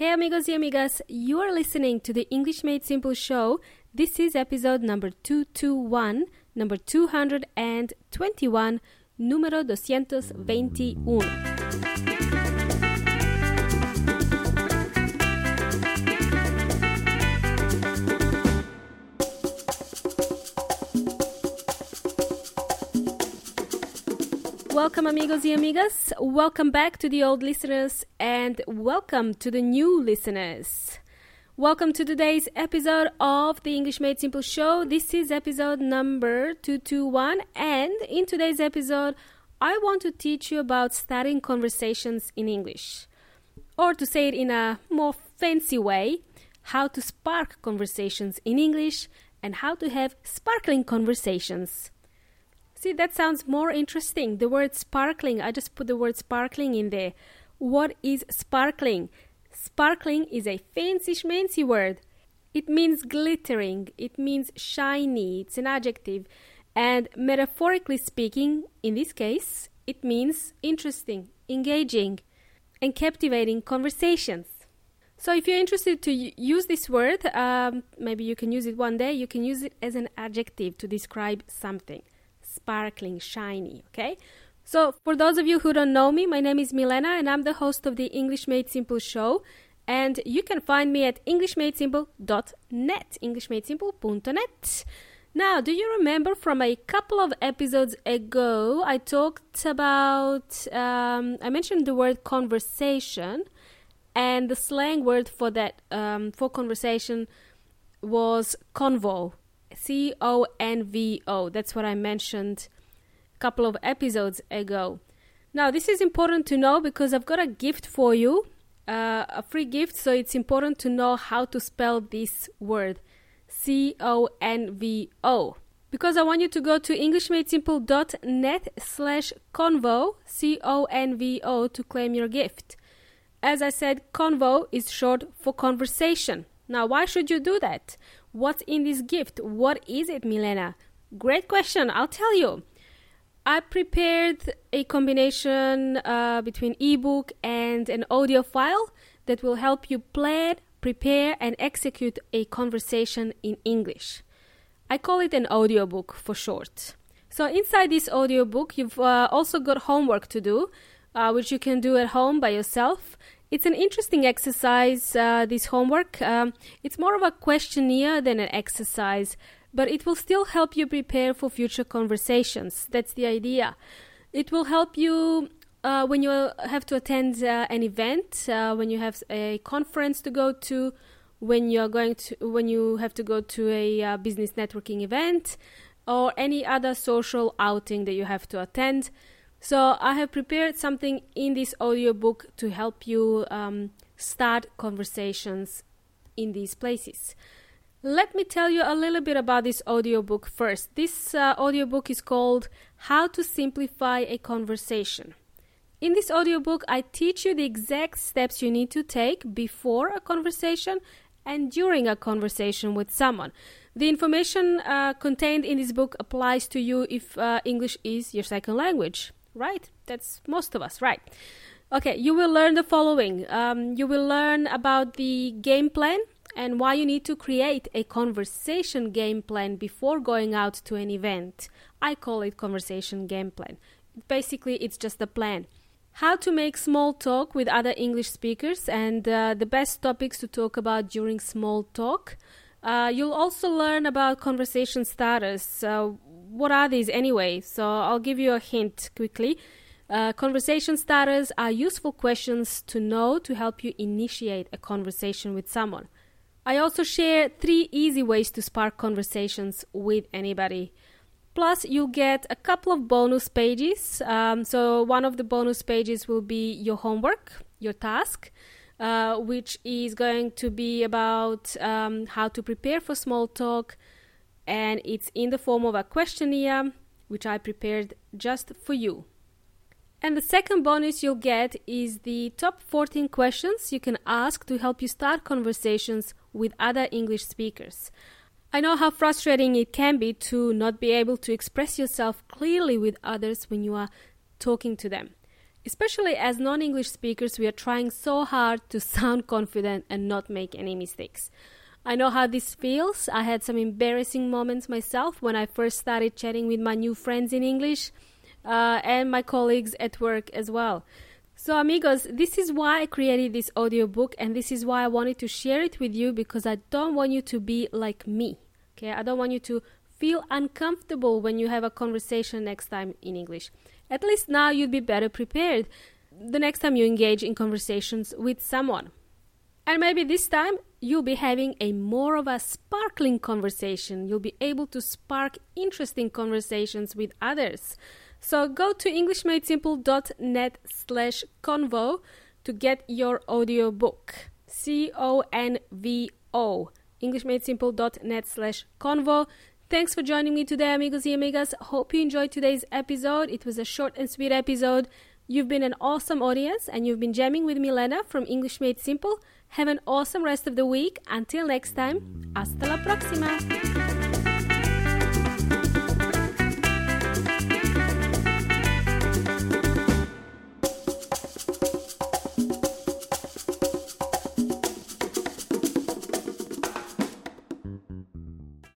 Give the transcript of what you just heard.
Hey amigos y amigas, you are listening to the English Made Simple show. This is episode number 221, number 221, número 221. Welcome, amigos y amigas. Welcome back to the old listeners and welcome to the new listeners. Welcome to today's episode of the English Made Simple show. This is episode number 221, and in today's episode, I want to teach you about starting conversations in English. Or to say it in a more fancy way, how to spark conversations in English and how to have sparkling conversations. See, that sounds more interesting. The word sparkling, I just put the word sparkling in there. What is sparkling? Sparkling is a fancy schmancy word. It means glittering, it means shiny, it's an adjective. And metaphorically speaking, in this case, it means interesting, engaging, and captivating conversations. So, if you're interested to use this word, um, maybe you can use it one day, you can use it as an adjective to describe something sparkling, shiny, okay? So, for those of you who don't know me, my name is Milena and I'm the host of the English Made Simple show. And you can find me at englishmadesimple.net, englishmadesimple.net. Now, do you remember from a couple of episodes ago, I talked about, um, I mentioned the word conversation, and the slang word for that, um, for conversation was convo. C O N V O. That's what I mentioned a couple of episodes ago. Now, this is important to know because I've got a gift for you, uh, a free gift, so it's important to know how to spell this word C O N V O. Because I want you to go to EnglishMadeSimple.net slash convo, C O N V O, to claim your gift. As I said, convo is short for conversation. Now, why should you do that? What's in this gift? What is it, Milena? Great question. I'll tell you. I prepared a combination uh, between ebook and an audio file that will help you plan, prepare, and execute a conversation in English. I call it an audiobook for short. So, inside this audiobook, you've uh, also got homework to do, uh, which you can do at home by yourself. It's an interesting exercise, uh, this homework. Um, it's more of a questionnaire than an exercise, but it will still help you prepare for future conversations. That's the idea. It will help you uh, when you have to attend uh, an event, uh, when you have a conference to go to, when you're going to, when you have to go to a uh, business networking event, or any other social outing that you have to attend. So I have prepared something in this audiobook to help you um, start conversations in these places. Let me tell you a little bit about this audiobook first. This uh, audiobook is called How to Simplify a Conversation. In this audiobook, I teach you the exact steps you need to take before a conversation and during a conversation with someone. The information uh, contained in this book applies to you if uh, English is your second language right? That's most of us, right? Okay, you will learn the following. Um, you will learn about the game plan and why you need to create a conversation game plan before going out to an event. I call it conversation game plan. Basically, it's just a plan. How to make small talk with other English speakers and uh, the best topics to talk about during small talk. Uh, you'll also learn about conversation starters. Uh, what are these anyway? So I'll give you a hint quickly. Uh, conversation starters are useful questions to know to help you initiate a conversation with someone. I also share three easy ways to spark conversations with anybody. Plus, you'll get a couple of bonus pages. Um, so, one of the bonus pages will be your homework, your task, uh, which is going to be about um, how to prepare for small talk, and it's in the form of a questionnaire which I prepared just for you. And the second bonus you'll get is the top 14 questions you can ask to help you start conversations with other English speakers. I know how frustrating it can be to not be able to express yourself clearly with others when you are talking to them. Especially as non English speakers, we are trying so hard to sound confident and not make any mistakes. I know how this feels. I had some embarrassing moments myself when I first started chatting with my new friends in English uh, and my colleagues at work as well. So, amigos, this is why I created this audiobook and this is why I wanted to share it with you because I don't want you to be like me. Okay, I don't want you to feel uncomfortable when you have a conversation next time in English. At least now you'd be better prepared the next time you engage in conversations with someone. And maybe this time you'll be having a more of a sparkling conversation. You'll be able to spark interesting conversations with others. So go to englishmadesimple.net slash convo to get your audiobook. C-O-N-V-O. englishmadesimple.net slash convo. Thanks for joining me today, amigos y amigas. Hope you enjoyed today's episode. It was a short and sweet episode. You've been an awesome audience and you've been jamming with Milena from English Made Simple. Have an awesome rest of the week. Until next time, hasta la próxima.